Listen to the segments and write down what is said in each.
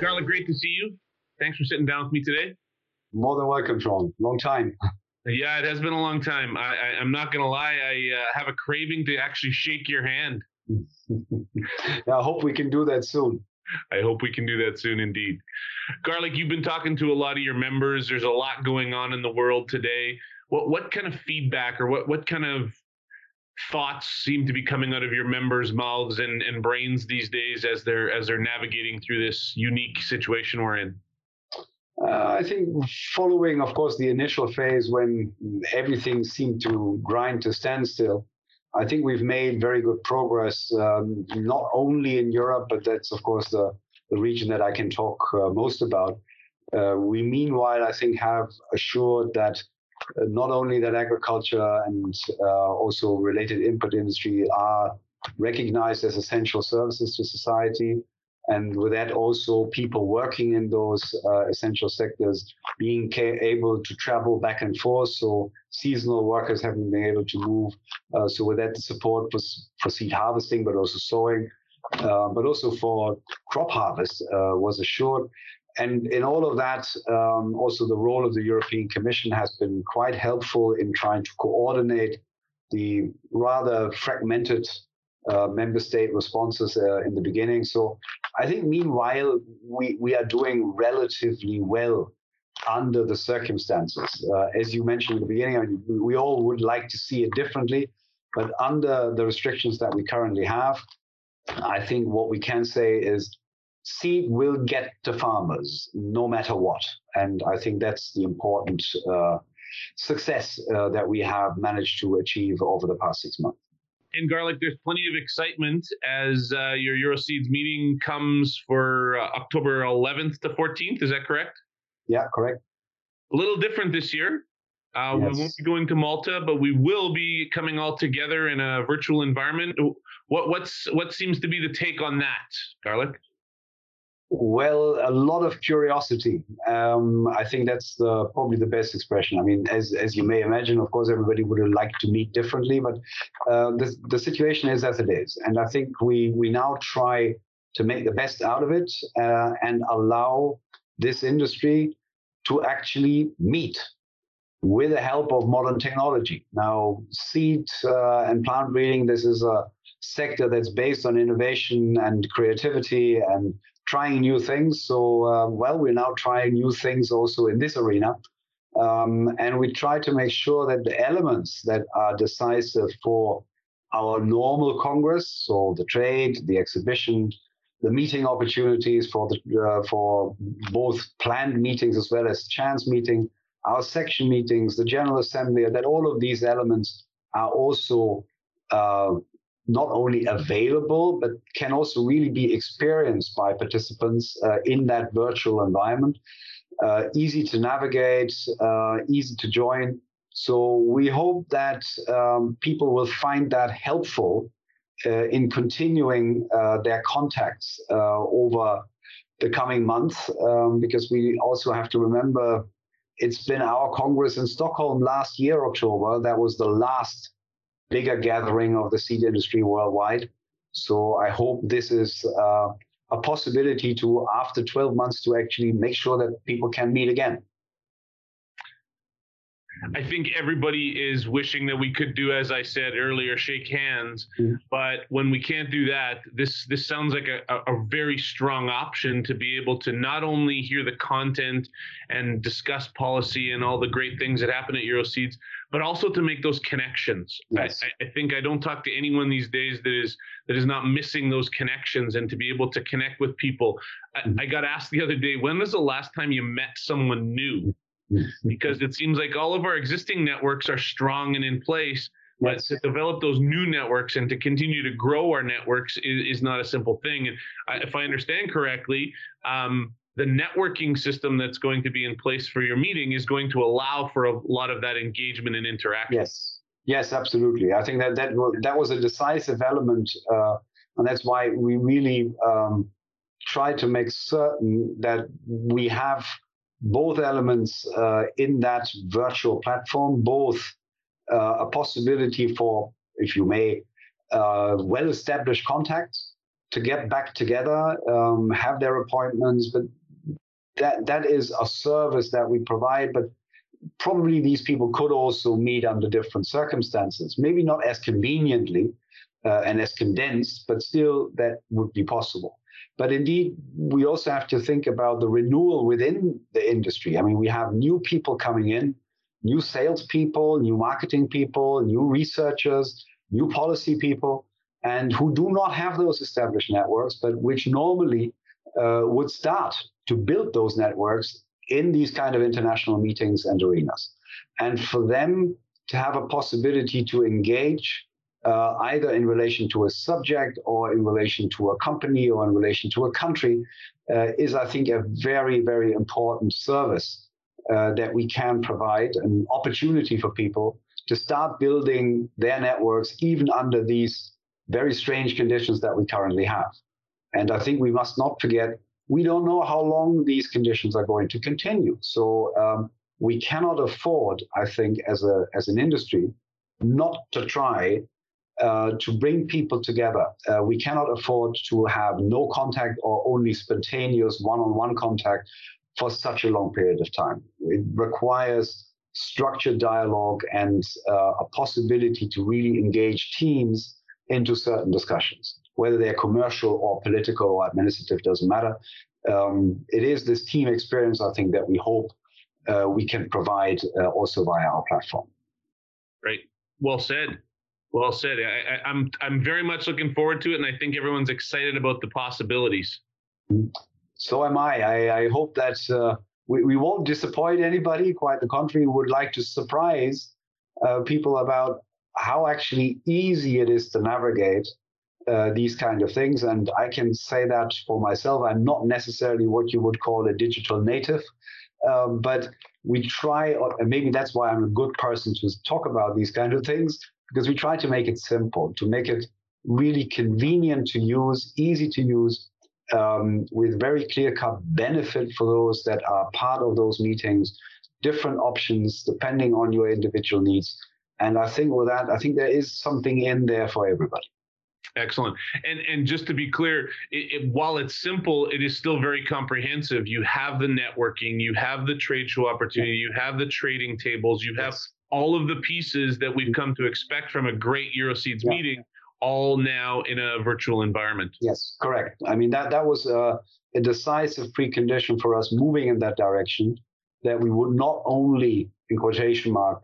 Garlich, great to see you. Thanks for sitting down with me today. More than welcome, Sean. Long time. Yeah, it has been a long time. I, I, am not going to lie, I uh, have a craving to actually shake your hand. yeah, I hope we can do that soon. I hope we can do that soon indeed. Garlich, you've been talking to a lot of your members. There's a lot going on in the world today. What what kind of feedback or what what kind of thoughts seem to be coming out of your members' mouths and, and brains these days as they're as they're navigating through this unique situation we're in? Uh, I think following, of course, the initial phase when everything seemed to grind to standstill, I think we've made very good progress, um, not only in Europe, but that's, of course, the, the region that I can talk uh, most about. Uh, we, meanwhile, I think, have assured that not only that agriculture and uh, also related input industry are recognized as essential services to society, and with that also people working in those uh, essential sectors being able to travel back and forth so seasonal workers having been able to move uh, so with that the support for, for seed harvesting but also sowing uh, but also for crop harvest uh, was assured and in all of that um, also the role of the european commission has been quite helpful in trying to coordinate the rather fragmented uh, member state responses uh, in the beginning. So I think meanwhile we, we are doing relatively well under the circumstances. Uh, as you mentioned at the beginning, I mean, we all would like to see it differently, but under the restrictions that we currently have, I think what we can say is seed will get to farmers no matter what. And I think that's the important uh, success uh, that we have managed to achieve over the past six months in Garlich, there's plenty of excitement as uh, your Euroseeds meeting comes for uh, October 11th to 14th. Is that correct? Yeah, correct. A little different this year. Uh, yes. We won't be going to Malta, but we will be coming all together in a virtual environment. What what's what seems to be the take on that, Garlich? Well, a lot of curiosity. Um, I think that's probably the best expression. I mean, as as you may imagine, of course, everybody would have liked to meet differently, but uh, the the situation is as it is, and I think we we now try to make the best out of it uh, and allow this industry to actually meet with the help of modern technology. Now, seed uh, and plant breeding, this is a sector that's based on innovation and creativity and trying new things. So, uh, well, we're now trying new things also in this arena. Um, and we try to make sure that the elements that are decisive for our normal Congress, so the trade, the exhibition, the meeting opportunities for the uh, for both planned meetings as well as chance meeting, our section meetings, the General Assembly, that all of these elements are also uh, not only available, but can also really be experienced by participants uh, in that virtual environment. Uh, easy to navigate, uh, easy to join. So we hope that um, people will find that helpful uh, in continuing uh, their contacts uh, over the coming months, um, because we also have to remember it's been our Congress in Stockholm last year, October. That was the last bigger gathering of the seed industry worldwide. So I hope this is uh, a possibility to, after 12 months, to actually make sure that people can meet again. I think everybody is wishing that we could do, as I said earlier, shake hands. Mm-hmm. But when we can't do that, this this sounds like a, a very strong option to be able to not only hear the content and discuss policy and all the great things that happen at Euroseeds, but also to make those connections. Yes. I, I think I don't talk to anyone these days that is that is not missing those connections and to be able to connect with people. Mm-hmm. I, I got asked the other day, when was the last time you met someone new? Because it seems like all of our existing networks are strong and in place. But yes. to develop those new networks and to continue to grow our networks is, is not a simple thing. And I, if I understand correctly, um, the networking system that's going to be in place for your meeting is going to allow for a lot of that engagement and interaction. Yes, yes, absolutely. I think that that that was a decisive element, uh, and that's why we really um, try to make certain that we have both elements uh, in that virtual platform, both uh, a possibility for, if you may, uh, well-established contacts to get back together, um, have their appointments, but that that is a service that we provide. But probably these people could also meet under different circumstances, maybe not as conveniently uh, and as condensed, but still that would be possible. But indeed, we also have to think about the renewal within the industry. I mean, we have new people coming in, new salespeople, new marketing people, new researchers, new policy people, and who do not have those established networks, but which normally uh, would start to build those networks in these kind of international meetings and arenas. And for them to have a possibility to engage uh, either in relation to a subject or in relation to a company or in relation to a country uh, is, I think, a very, very important service uh, that we can provide an opportunity for people to start building their networks even under these very strange conditions that we currently have. And I think we must not forget we don't know how long these conditions are going to continue. So um, we cannot afford, I think, as a as an industry, not to try uh, to bring people together. Uh, we cannot afford to have no contact or only spontaneous one-on-one contact for such a long period of time. It requires structured dialogue and uh, a possibility to really engage teams into certain discussions whether they're commercial or political or administrative, doesn't matter. Um, it is this team experience, I think, that we hope uh, we can provide uh, also via our platform. Great. Well said. Well said. I, am I'm, I'm very much looking forward to it, and I think everyone's excited about the possibilities. So am I. I, I hope that uh, we, we won't disappoint anybody. Quite the contrary, we would like to surprise uh, people about how actually easy it is to navigate uh, these kind of things. And I can say that for myself, I'm not necessarily what you would call a digital native, um, but we try, and maybe that's why I'm a good person to talk about these kind of things, because we try to make it simple, to make it really convenient to use, easy to use, um, with very clear cut benefit for those that are part of those meetings, different options depending on your individual needs. And I think with that, I think there is something in there for everybody. Excellent. And and just to be clear, it, it, while it's simple, it is still very comprehensive. You have the networking, you have the trade show opportunity, you have the trading tables, you have yes. All of the pieces that we've come to expect from a great Euroseeds yeah. meeting, all now in a virtual environment. Yes, correct. I mean that that was a, a decisive precondition for us moving in that direction. That we would not only, in quotation mark,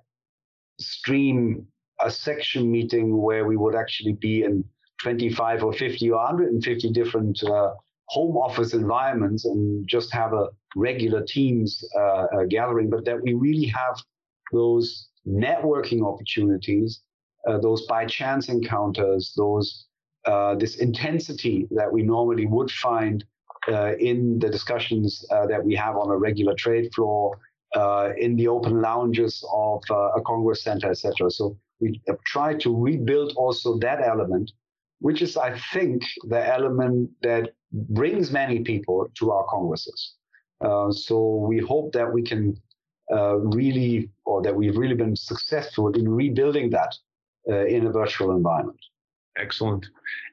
stream a section meeting where we would actually be in 25 or 50 or 150 different uh, home office environments and just have a regular teams uh, uh, gathering, but that we really have those networking opportunities, uh, those by chance encounters, those uh, this intensity that we normally would find uh, in the discussions that we have on a regular trade floor, in the open lounges of a congress center, etc. So we try to rebuild also that element which is, I think, the element that brings many people to our congresses. Uh, so we hope that we can uh, really, or that we've really been successful in rebuilding that uh, in a virtual environment. Excellent.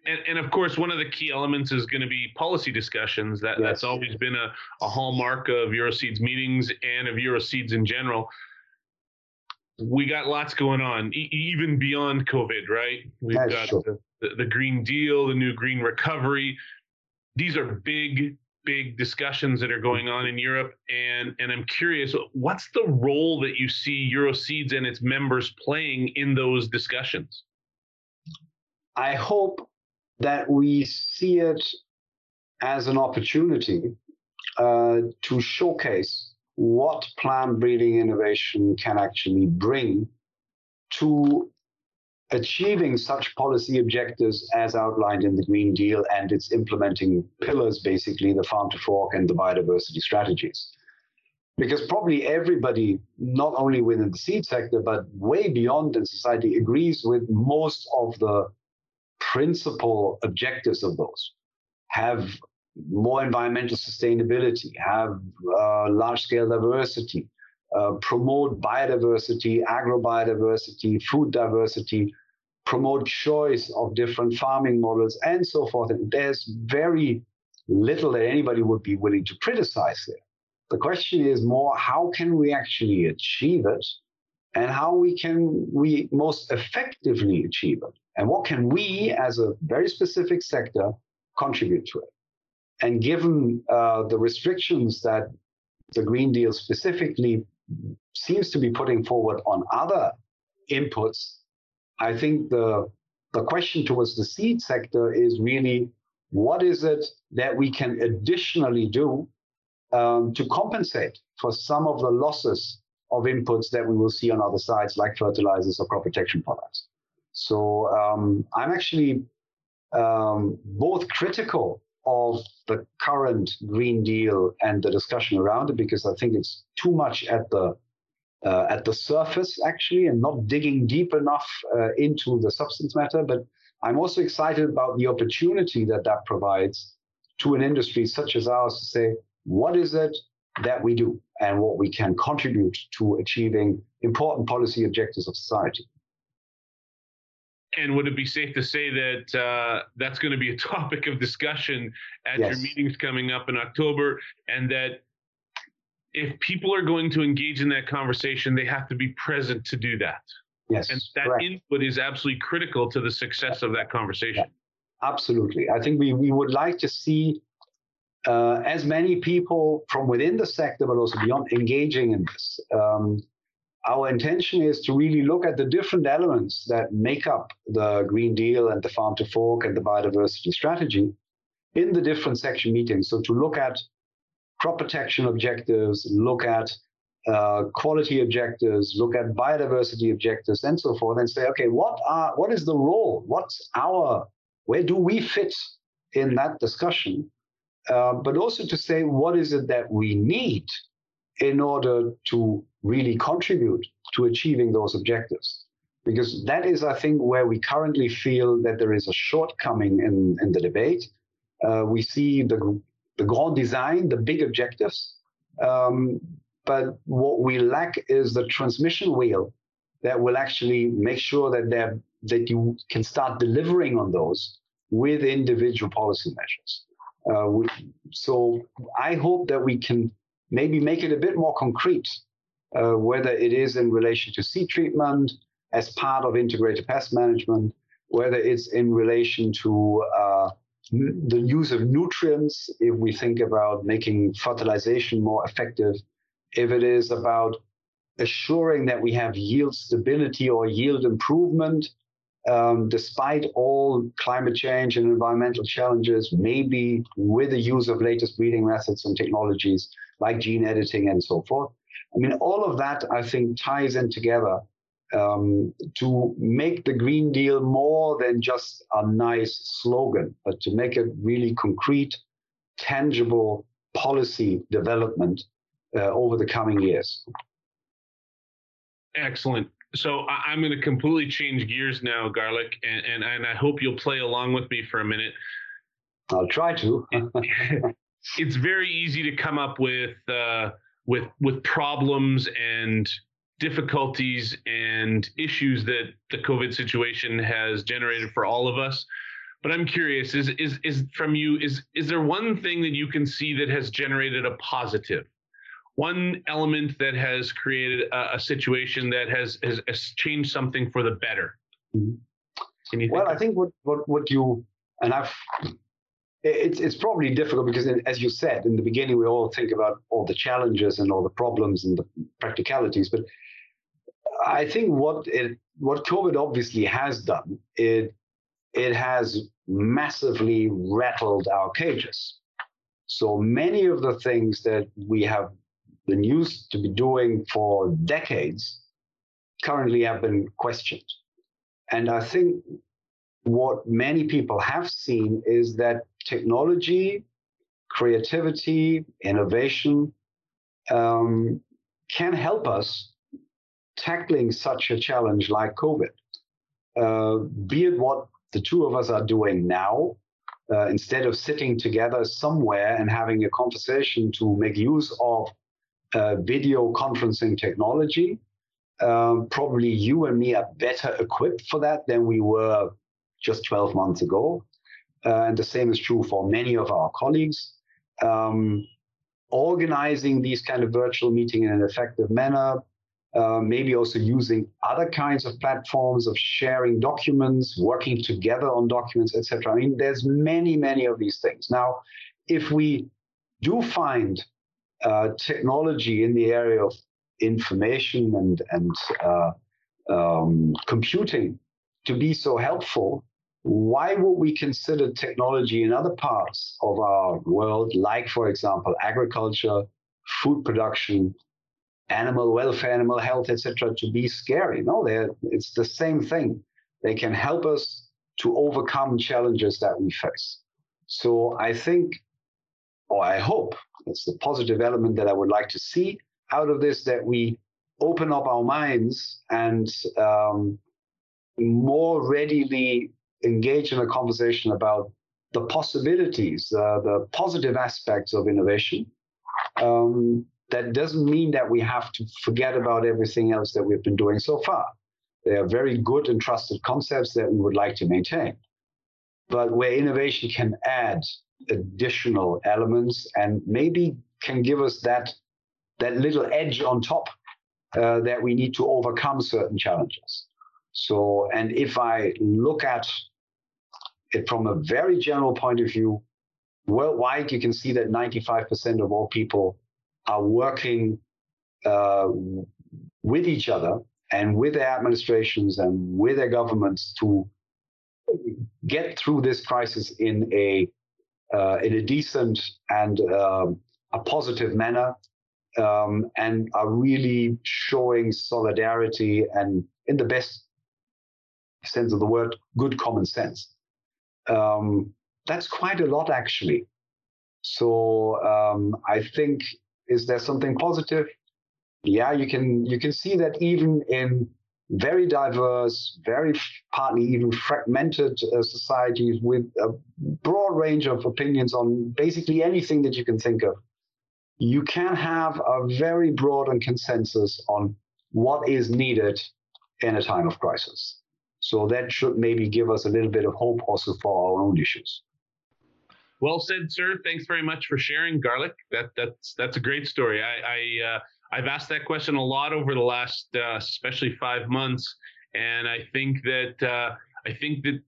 And, and of course, one of the key elements is going to be policy discussions. That, yes. That's always been a, a hallmark of Euroseeds meetings and of Euroseeds in general we got lots going on, e- even beyond COVID, right? We've That's got the, the, the Green Deal, the new Green Recovery. These are big, big discussions that are going on in Europe, and and I'm curious, what's the role that you see Euroseeds and its members playing in those discussions? I hope that we see it as an opportunity uh, to showcase what plant breeding innovation can actually bring to achieving such policy objectives as outlined in the Green Deal and its implementing pillars, basically the farm to fork and the biodiversity strategies. Because probably everybody, not only within the seed sector, but way beyond in society, agrees with most of the principal objectives of those. Have more environmental sustainability, have uh, large scale diversity, uh, promote biodiversity, agro biodiversity, food diversity, promote choice of different farming models and so forth. And there's very little that anybody would be willing to criticize there. The question is more how can we actually achieve it and how we can we most effectively achieve it and what can we as a very specific sector contribute to it and given uh, the restrictions that the green deal specifically seems to be putting forward on other inputs i think the the question towards the seed sector is really what is it that we can additionally do um, to compensate for some of the losses of inputs that we will see on other sides, like fertilizers or crop protection products. So um, I'm actually um, both critical of the current Green Deal and the discussion around it because I think it's too much at the uh, at the surface actually and not digging deep enough uh, into the substance matter. But I'm also excited about the opportunity that that provides to an industry such as ours to say, what is it that we do and what we can contribute to achieving important policy objectives of society. And would it be safe to say that uh, that's going to be a topic of discussion at yes. your meetings coming up in October, and that if people are going to engage in that conversation, they have to be present to do that. Yes, and that correct. input is absolutely critical to the success of that conversation. Yeah, absolutely, I think we we would like to see uh, as many people from within the sector, but also beyond, engaging in this. Um, our intention is to really look at the different elements that make up the Green Deal and the Farm to Fork and the biodiversity strategy in the different section meetings. So to look at crop protection objectives, look at uh, quality objectives, look at biodiversity objectives, and so forth, and say, okay, what are what is the role? What's our where do we fit in that discussion? Uh, but also to say what is it that we need in order to really contribute to achieving those objectives. Because that is, I think, where we currently feel that there is a shortcoming in, in the debate. Uh, we see the, the grand design, the big objectives, um, but what we lack is the transmission wheel that will actually make sure that that you can start delivering on those with individual policy measures. Uh, we, so I hope that we can maybe make it a bit more concrete, uh, whether it is in relation to seed treatment as part of integrated pest management, whether it's in relation to uh, the use of nutrients, if we think about making fertilization more effective, if it is about assuring that we have yield stability or yield improvement um, despite all climate change and environmental challenges, maybe with the use of latest breeding methods and technologies like gene editing and so forth. I mean, all of that, I think, ties in together um, to make the Green Deal more than just a nice slogan, but to make it really concrete, tangible policy development uh, over the coming years. Excellent so I, am going to completely change gears now, Garlich, and, and, and I hope you'll play along with me for a minute. I'll try to. it's very easy to come up with uh, with with problems and difficulties and issues that the COVID situation has generated for all of us. But I'm curious: is is is from you? Is is there one thing that you can see that has generated a positive? one element that has created a, a situation that has, has, has changed something for the better? Mm-hmm. well, I think what, what what you and I've it's it's probably difficult because as you said in the beginning we all think about all the challenges and all the problems and the practicalities but i think what it what covid obviously has done it it has massively rattled our cages so many of the things that we have been used to be doing for decades currently have been questioned. And I think what many people have seen is that technology, creativity, innovation um, can help us tackling such a challenge like COVID. Uh, be it what the two of us are doing now, uh, instead of sitting together somewhere and having a conversation to make use of uh, video conferencing technology, Um, probably you and me are better equipped for that than we were just 12 months ago. Uh, and the same is true for many of our colleagues. Um, organizing these kind of virtual meeting in an effective manner, uh, maybe also using other kinds of platforms of sharing documents, working together on documents, etc. I mean, there's many, many of these things. Now, if we do find uh, technology in the area of information and and uh, um, computing to be so helpful, why would we consider technology in other parts of our world, like, for example, agriculture, food production, animal welfare, animal health, etc., to be scary? No, it's the same thing. They can help us to overcome challenges that we face. So I think, or I hope, it's the positive element that I would like to see out of this that we open up our minds and um, more readily engage in a conversation about the possibilities, uh, the positive aspects of innovation. Um, that doesn't mean that we have to forget about everything else that we've been doing so far. They are very good and trusted concepts that we would like to maintain. But where innovation can add additional elements and maybe can give us that, that little edge on top uh, that we need to overcome certain challenges. So, and if I look at it from a very general point of view, worldwide, you can see that 95% of all people are working uh, with each other and with their administrations and with their governments to get through this crisis in a uh, in a decent and uh, a positive manner, um, and are really showing solidarity and, in the best sense of the word, good common sense um, that's quite a lot actually. So um, I think is there something positive? Yeah, you can you can see that even in very diverse, very partly even fragmented uh, societies with a broad range of opinions on basically anything that you can think of, you can have a very broad and consensus on what is needed in a time of crisis. So that should maybe give us a little bit of hope also for our own issues. Well said, sir. Thanks very much for sharing, Garlich. That that's that's a great story. I, I uh, I've asked that question a lot over the last, uh, especially five months, and I think that uh, I think that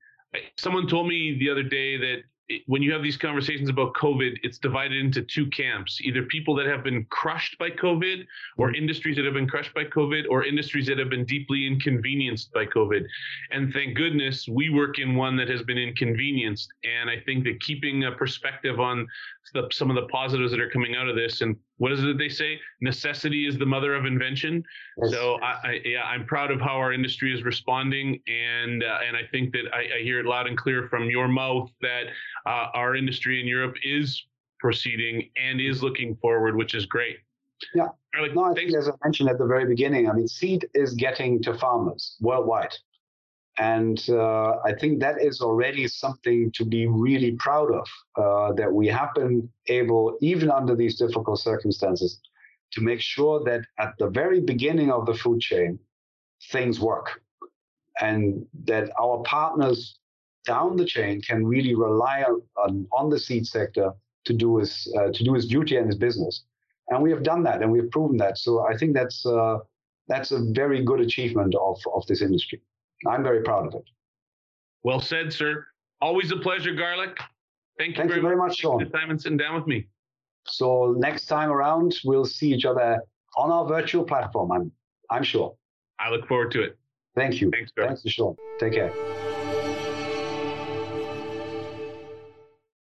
someone told me the other day that when you have these conversations about COVID, it's divided into two camps either people that have been crushed by COVID, or mm-hmm. industries that have been crushed by COVID, or industries that have been deeply inconvenienced by COVID. And thank goodness we work in one that has been inconvenienced. And I think that keeping a perspective on the, some of the positives that are coming out of this and what is it they say? Necessity is the mother of invention. Yes. So I, I, yeah, I'm proud of how our industry is responding, and uh, and I think that I, I, hear it loud and clear from your mouth that uh, our industry in Europe is proceeding and is looking forward, which is great. Yeah. no, I think as I mentioned at the very beginning, I mean, seed is getting to farmers worldwide. And uh, I think that is already something to be really proud of uh, that we have been able, even under these difficult circumstances, to make sure that at the very beginning of the food chain, things work. And that our partners down the chain can really rely on, on, the seed sector to do his uh, to do his duty and his business. And we have done that, and we've proven that. So I think that's uh, that's a very good achievement of of this industry. I'm very proud of it. Well said, sir. Always a pleasure, Garlich. Thank you, Thank very, you very much, Sean. For time and sitting down with me. So next time around, we'll see each other on our virtual platform. I'm I'm sure. I look forward to it. Thank you. Thanks, Garlich. Thanks, Sean. Take care.